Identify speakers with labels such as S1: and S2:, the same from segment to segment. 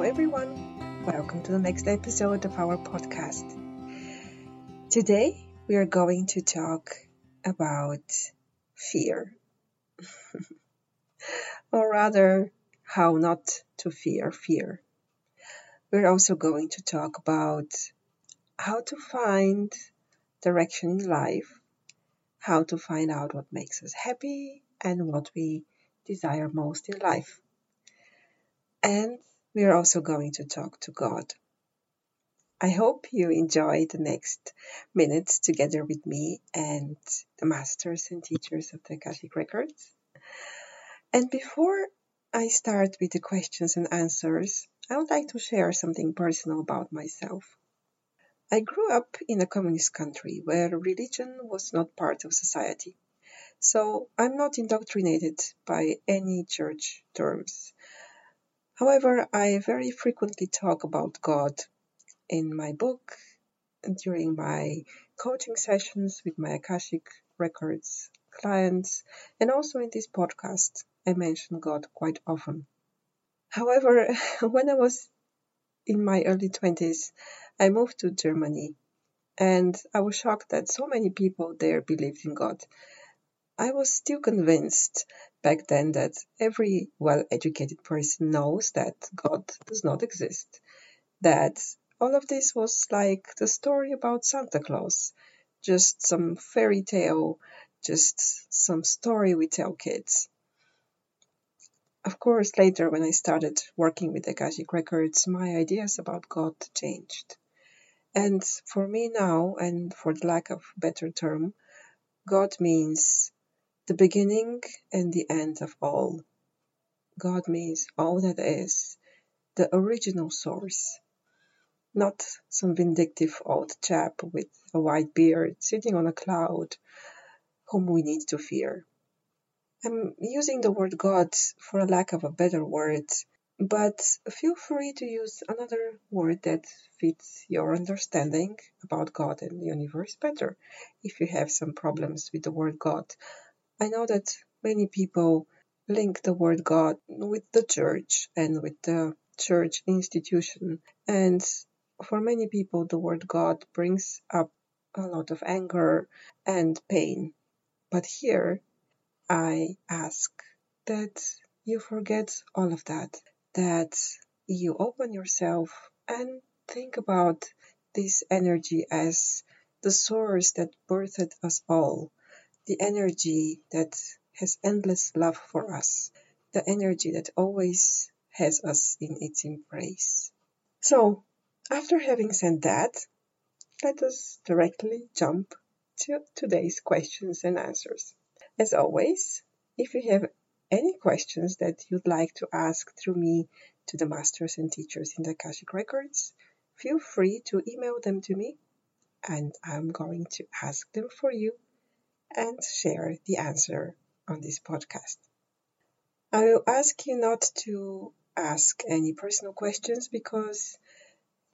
S1: Hello, everyone. Welcome to the next episode of our podcast. Today, we are going to talk about fear, or rather, how not to fear fear. We're also going to talk about how to find direction in life, how to find out what makes us happy and what we desire most in life. And we are also going to talk to God. I hope you enjoy the next minutes together with me and the masters and teachers of the Akashic Records. And before I start with the questions and answers, I would like to share something personal about myself. I grew up in a communist country where religion was not part of society. So I'm not indoctrinated by any church terms. However, I very frequently talk about God in my book and during my coaching sessions with my Akashic Records clients, and also in this podcast, I mention God quite often. However, when I was in my early 20s, I moved to Germany and I was shocked that so many people there believed in God. I was still convinced back then that every well educated person knows that God does not exist. That all of this was like the story about Santa Claus, just some fairy tale, just some story we tell kids. Of course, later when I started working with Akashic Records, my ideas about God changed. And for me now, and for the lack of a better term, God means the beginning and the end of all. God means all that is, the original source, not some vindictive old chap with a white beard sitting on a cloud whom we need to fear. I'm using the word God for a lack of a better word, but feel free to use another word that fits your understanding about God and the universe better if you have some problems with the word God. I know that many people link the word God with the church and with the church institution. And for many people, the word God brings up a lot of anger and pain. But here, I ask that you forget all of that, that you open yourself and think about this energy as the source that birthed us all, the energy that has endless love for us, the energy that always has us in its embrace. So, after having said that, let us directly jump to today's questions and answers. As always, if you have any questions that you'd like to ask through me to the masters and teachers in the Akashic Records, feel free to email them to me and I'm going to ask them for you and share the answer on this podcast. I will ask you not to ask any personal questions because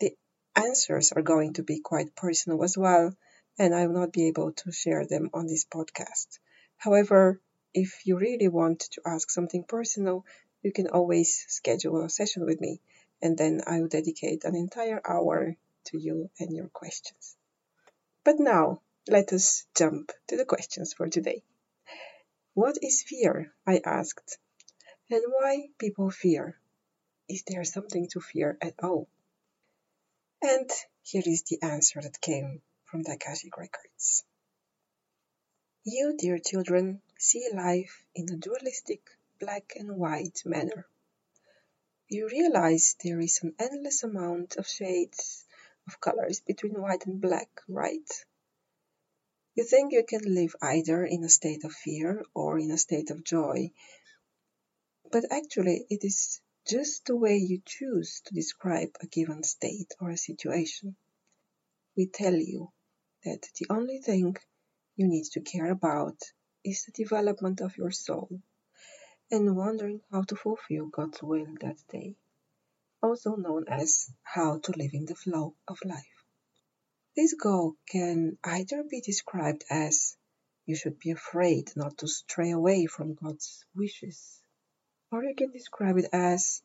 S1: the answers are going to be quite personal as well, and I will not be able to share them on this podcast. However, if you really want to ask something personal, you can always schedule a session with me, and then I will dedicate an entire hour to you and your questions. But now, let us jump to the questions for today. What is fear? I asked. And why people fear? Is there something to fear at all? And here is the answer that came from the Akashic Records. You, dear children, see life in a dualistic black and white manner. You realize there is an endless amount of shades of colors between white and black, right? You think you can live either in a state of fear or in a state of joy, but actually it is just the way you choose to describe a given state or a situation. We tell you that the only thing you need to care about is the development of your soul and wondering how to fulfill God's will that day, also known as how to live in the flow of life. This goal can either be described as you should be afraid not to stray away from God's wishes, or you can describe it as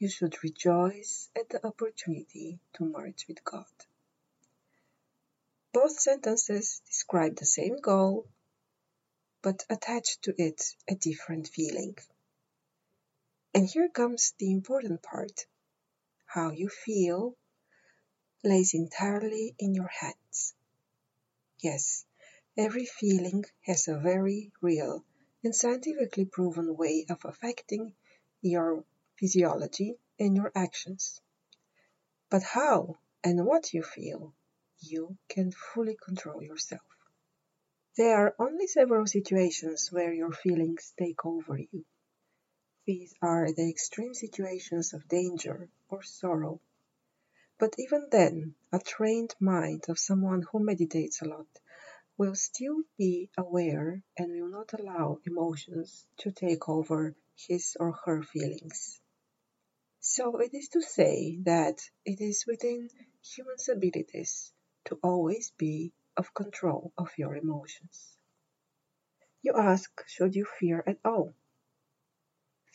S1: you should rejoice at the opportunity to merge with God. Both sentences describe the same goal, but attach to it a different feeling. And here comes the important part. How you feel lays entirely in your hands. Yes, every feeling has a very real and scientifically proven way of affecting your physiology and your actions. But how and what you feel, you can fully control yourself. There are only several situations where your feelings take over you. These are the extreme situations of danger or sorrow. But even then, a trained mind of someone who meditates a lot will still be aware and will not allow emotions to take over his or her feelings. So it is to say that it is within humans' abilities to always be of control of your emotions. You ask, should you fear at all?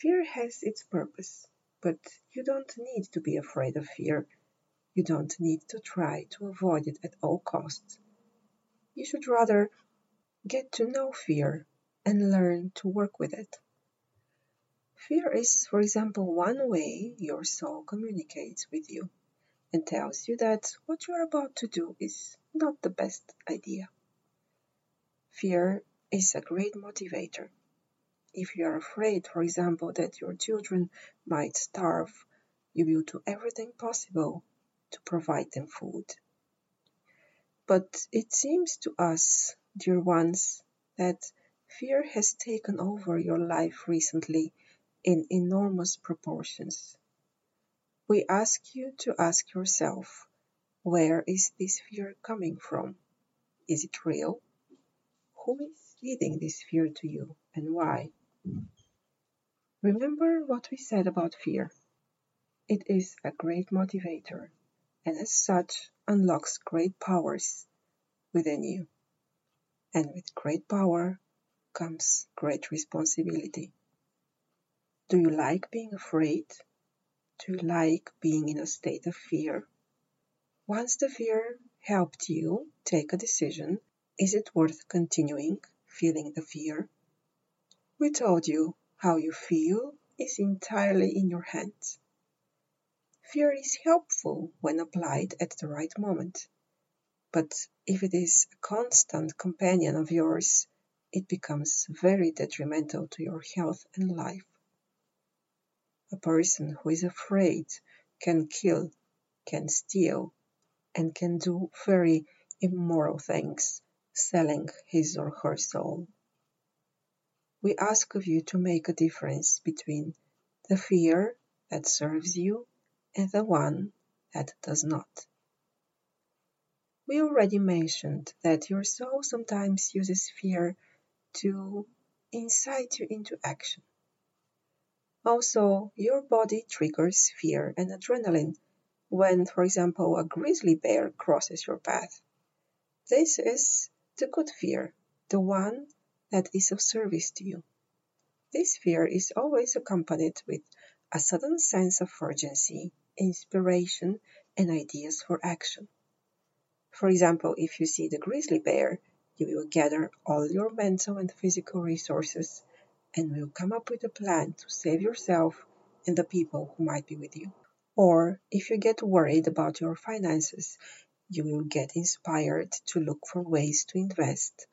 S1: Fear has its purpose, but you don't need to be afraid of fear. You don't need to try to avoid it at all costs. You should rather get to know fear and learn to work with it. Fear is, for example, one way your soul communicates with you and tells you that what you are about to do is not the best idea. Fear is a great motivator. If you are afraid, for example, that your children might starve, you will do everything possible to provide them food. But it seems to us, dear ones, that fear has taken over your life recently in enormous proportions. We ask you to ask yourself, where is this fear coming from? Is it real? Who is feeding this fear to you and why? Remember what we said about fear. It is a great motivator and as such unlocks great powers within you. And with great power comes great responsibility. Do you like being afraid? Do you like being in a state of fear? Once the fear helped you take a decision, is it worth continuing feeling the fear? We told you how you feel is entirely in your hands. Fear is helpful when applied at the right moment, but if it is a constant companion of yours, it becomes very detrimental to your health and life. A person who is afraid can kill, can steal, and can do very immoral things, selling his or her soul we ask of you to make a difference between the fear that serves you and the one that does not. We already mentioned that your soul sometimes uses fear to incite you into action. Also, your body triggers fear and adrenaline when, for example, a grizzly bear crosses your path. This is the good fear, the one that is of service to you. This fear is always accompanied with a sudden sense of urgency, inspiration, and ideas for action. For example, if you see the grizzly bear, you will gather all your mental and physical resources and will come up with a plan to save yourself and the people who might be with you. Or if you get worried about your finances, you will get inspired to look for ways to invest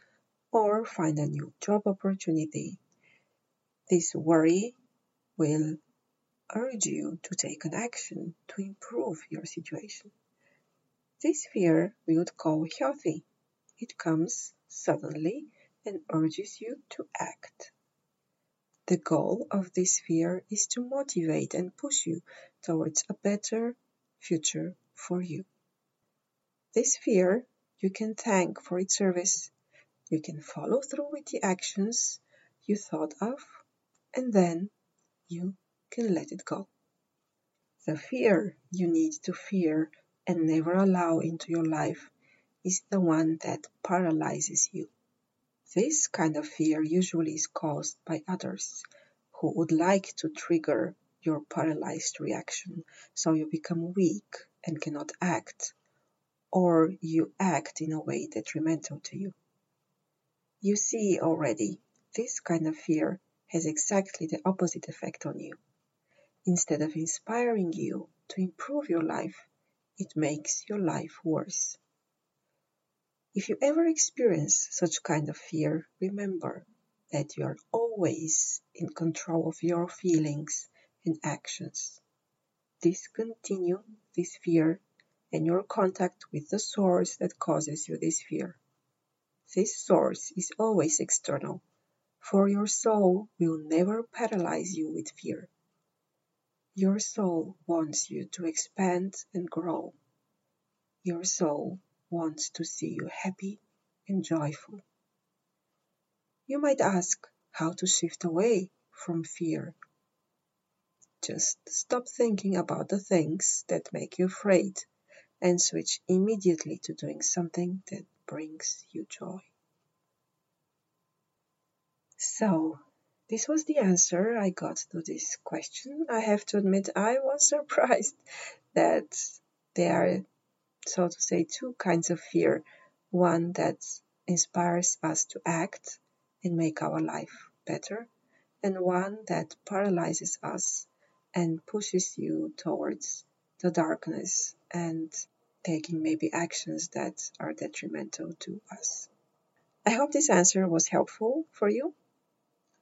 S1: or find a new job opportunity. This worry will urge you to take an action to improve your situation. This fear we would call healthy. It comes suddenly and urges you to act. The goal of this fear is to motivate and push you towards a better future for you. This fear you can thank for its service you can follow through with the actions you thought of, and then you can let it go. The fear you need to fear and never allow into your life is the one that paralyzes you. This kind of fear usually is caused by others who would like to trigger your paralyzed reaction, so you become weak and cannot act, or you act in a way detrimental to you. You see already, this kind of fear has exactly the opposite effect on you. Instead of inspiring you to improve your life, it makes your life worse. If you ever experience such kind of fear, remember that you are always in control of your feelings and actions. Discontinue this fear and your contact with the source that causes you this fear. This source is always external, for your soul will never paralyze you with fear. Your soul wants you to expand and grow. Your soul wants to see you happy and joyful. You might ask how to shift away from fear. Just stop thinking about the things that make you afraid and switch immediately to doing something that brings you joy. So, this was the answer I got to this question. I have to admit, I was surprised that there are, so to say, two kinds of fear one that inspires us to act and make our life better, and one that paralyzes us and pushes you towards the darkness and taking maybe actions that are detrimental to us. I hope this answer was helpful for you.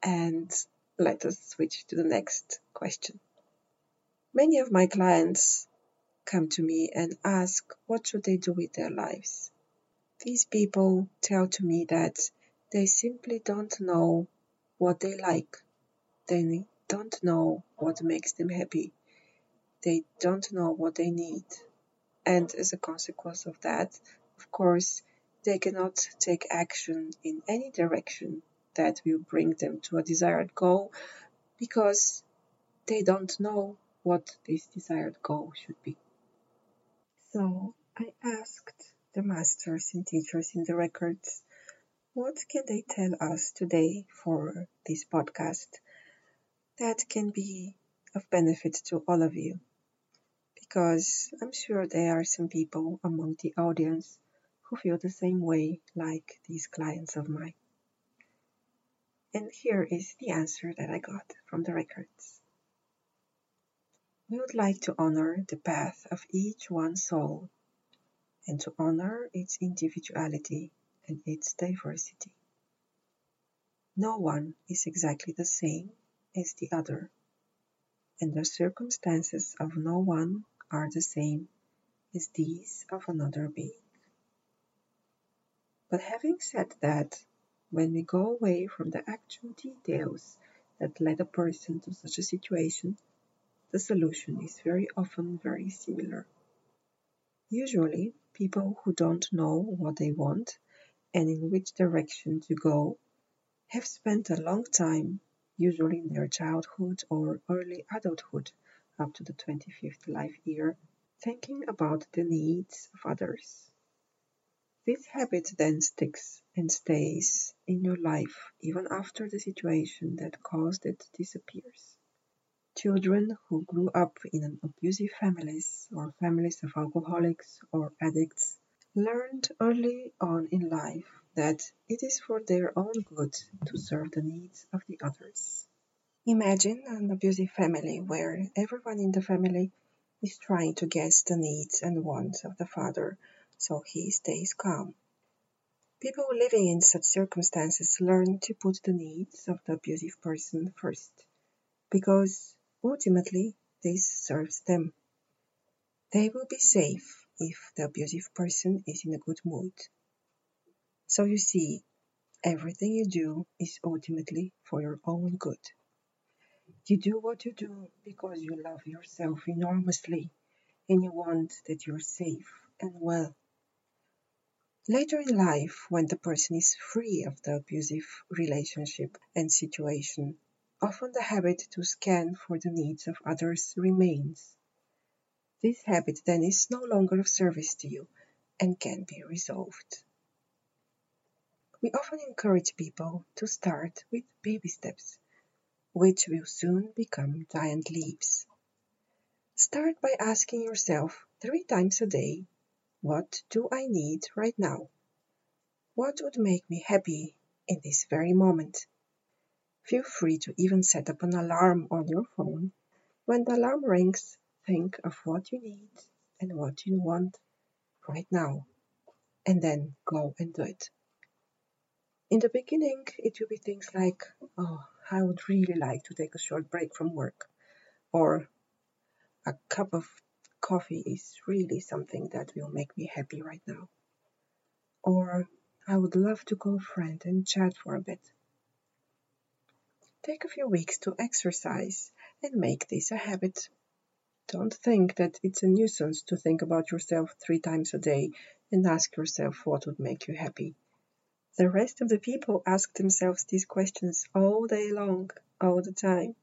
S1: And let us switch to the next question. Many of my clients come to me and ask what should they do with their lives. These people tell to me that they simply don't know what they like. They don't know what makes them happy. They don't know what they need and as a consequence of that, of course, they cannot take action in any direction that will bring them to a desired goal because they don't know what this desired goal should be. So I asked the masters and teachers in the records, what can they tell us today for this podcast that can be of benefit to all of you? because I'm sure there are some people among the audience who feel the same way like these clients of mine. And here is the answer that I got from the records. We would like to honor the path of each one soul and to honor its individuality and its diversity. No one is exactly the same as the other, and the circumstances of no one are the same as these of another being. But having said that, when we go away from the actual details that led a person to such a situation, the solution is very often very similar. Usually, people who don't know what they want and in which direction to go have spent a long time, usually in their childhood or early adulthood, up to the 25th life year, thinking about the needs of others. This habit then sticks and stays in your life even after the situation that caused it disappears. Children who grew up in abusive families or families of alcoholics or addicts learned early on in life that it is for their own good to serve the needs of the others. Imagine an abusive family where everyone in the family is trying to guess the needs and wants of the father so he stays calm. People living in such circumstances learn to put the needs of the abusive person first because ultimately this serves them. They will be safe if the abusive person is in a good mood. So you see, everything you do is ultimately for your own good. You do what you do because you love yourself enormously and you want that you're safe and well. Later in life, when the person is free of the abusive relationship and situation, often the habit to scan for the needs of others remains. This habit then is no longer of service to you and can be resolved. We often encourage people to start with baby steps which will soon become giant leaps. Start by asking yourself three times a day, what do I need right now? What would make me happy in this very moment? Feel free to even set up an alarm on your phone. When the alarm rings, think of what you need and what you want right now, and then go and do it. In the beginning, it will be things like, oh, I would really like to take a short break from work, or a cup of coffee is really something that will make me happy right now. Or I would love to call a friend and chat for a bit. Take a few weeks to exercise and make this a habit. Don't think that it's a nuisance to think about yourself three times a day and ask yourself what would make you happy. The rest of the people ask themselves these questions all day long, all the time.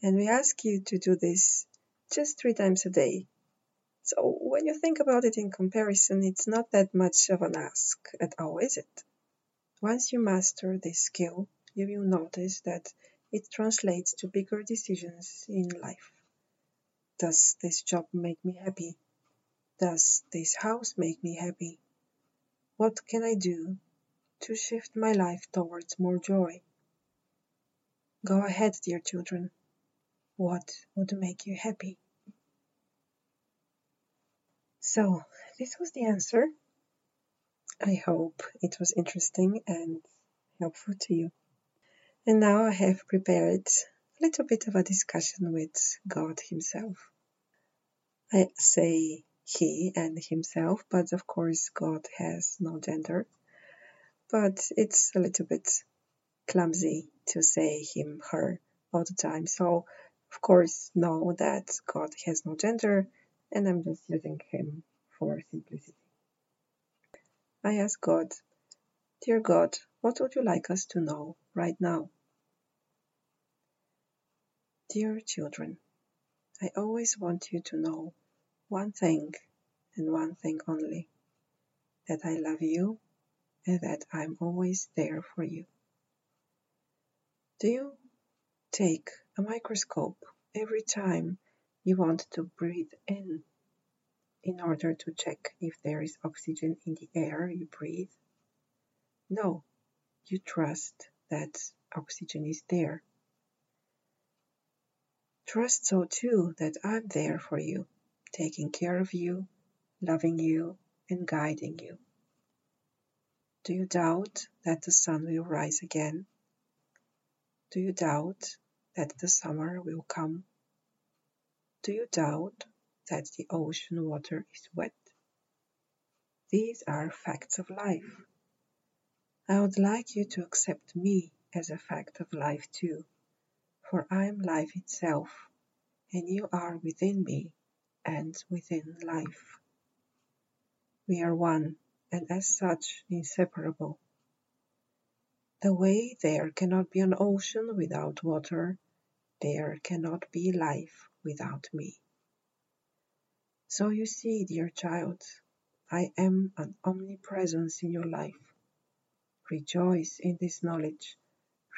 S1: And we ask you to do this just three times a day. So when you think about it in comparison, it's not that much of an ask at all, is it? Once you master this skill, you will notice that it translates to bigger decisions in life. Does this job make me happy? Does this house make me happy? What can I do to shift my life towards more joy? Go ahead, dear children. What would make you happy? So, this was the answer. I hope it was interesting and helpful to you. And now I have prepared a little bit of a discussion with God Himself. I say He and Himself, but of course, God has no gender. But it's a little bit clumsy to say Him, her all the time. So, of course, know that God has no gender, and I'm just using Him for simplicity. I ask God, Dear God, what would you like us to know right now? Dear children, I always want you to know one thing and one thing only that I love you and that I'm always there for you. Do you take a microscope every time you want to breathe in in order to check if there is oxygen in the air you breathe? No, you trust that oxygen is there Trust so too that I'm there for you, taking care of you, loving you, and guiding you. Do you doubt that the sun will rise again? Do you doubt that the summer will come? Do you doubt that the ocean water is wet? These are facts of life. I would like you to accept me as a fact of life too for I am life itself, and you are within me and within life. We are one, and as such inseparable. The way there cannot be an ocean without water, there cannot be life without me. So you see, dear child, I am an omnipresence in your life. Rejoice in this knowledge,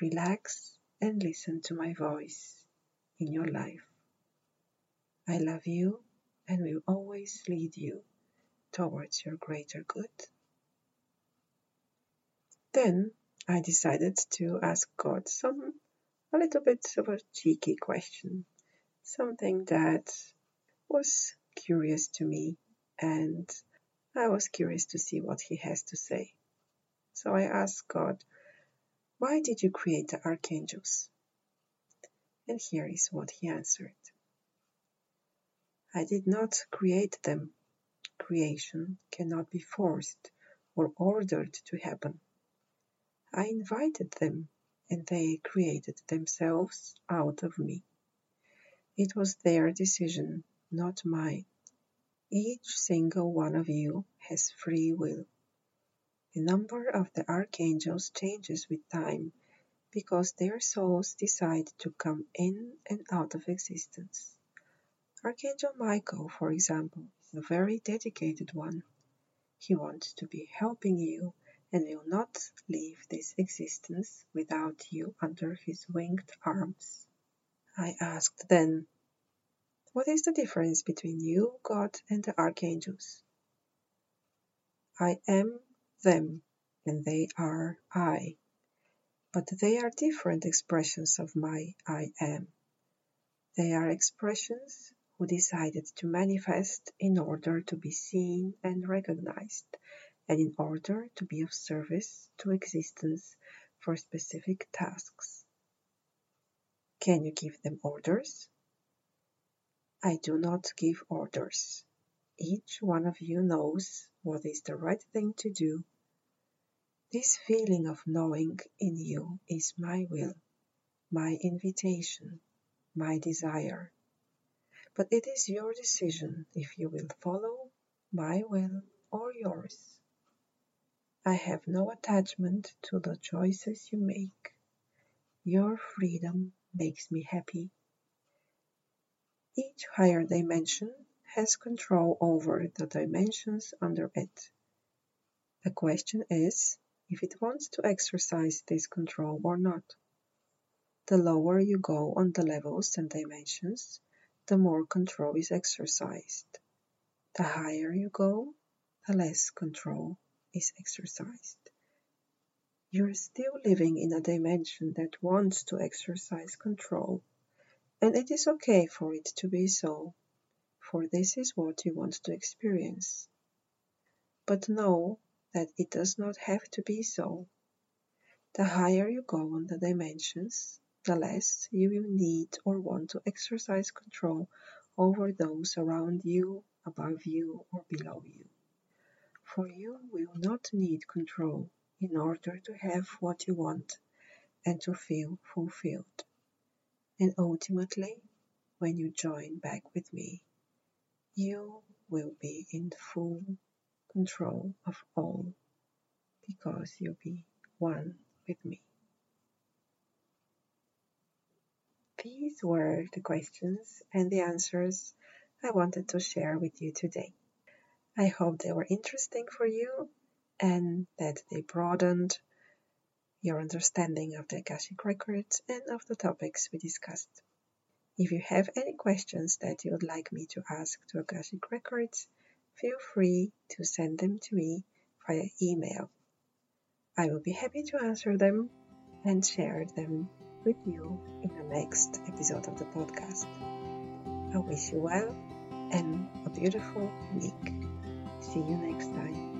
S1: relax and listen to my voice in your life. I love you and will always lead you towards your greater good. Then I decided to ask God some a little bit of a cheeky question, something that was curious to me and I was curious to see what he has to say. So I asked God, why did you create the archangels? And here is what he answered I did not create them. Creation cannot be forced or ordered to happen. I invited them, and they created themselves out of me. It was their decision, not mine. Each single one of you has free will. The number of the archangels changes with time because their souls decide to come in and out of existence. Archangel Michael, for example, is a very dedicated one. He wants to be helping you and will not leave this existence without you under his winged arms. I asked then, What is the difference between you, God, and the archangels? I am them, and they are I. But they are different expressions of my I am. They are expressions who decided to manifest in order to be seen and recognized, and in order to be of service to existence for specific tasks. Can you give them orders? I do not give orders. Each one of you knows what is the right thing to do. This feeling of knowing in you is my will, my invitation, my desire. But it is your decision if you will follow my will or yours. I have no attachment to the choices you make. Your freedom makes me happy. Each higher dimension has control over the dimensions under it. The question is if it wants to exercise this control or not. The lower you go on the levels and dimensions, the more control is exercised. The higher you go, the less control is exercised. You're still living in a dimension that wants to exercise control, and it is okay for it to be so for this is what you want to experience. But know that it does not have to be so. The higher you go on the dimensions, the less you will need or want to exercise control over those around you, above you, or below you. For you will not need control in order to have what you want and to feel fulfilled. And ultimately, when you join back with me, you will be in full control of all because you'll be one with me. These were the questions and the answers I wanted to share with you today. I hope they were interesting for you and that they broadened your understanding of the Akashic Records and of the topics we discussed. If you have any questions that you would like me to ask to Akashic Records, feel free to send them to me via email. I will be happy to answer them and share them with you in the next episode of the podcast. I wish you well and a beautiful week. See you next time.